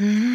Mm-hmm.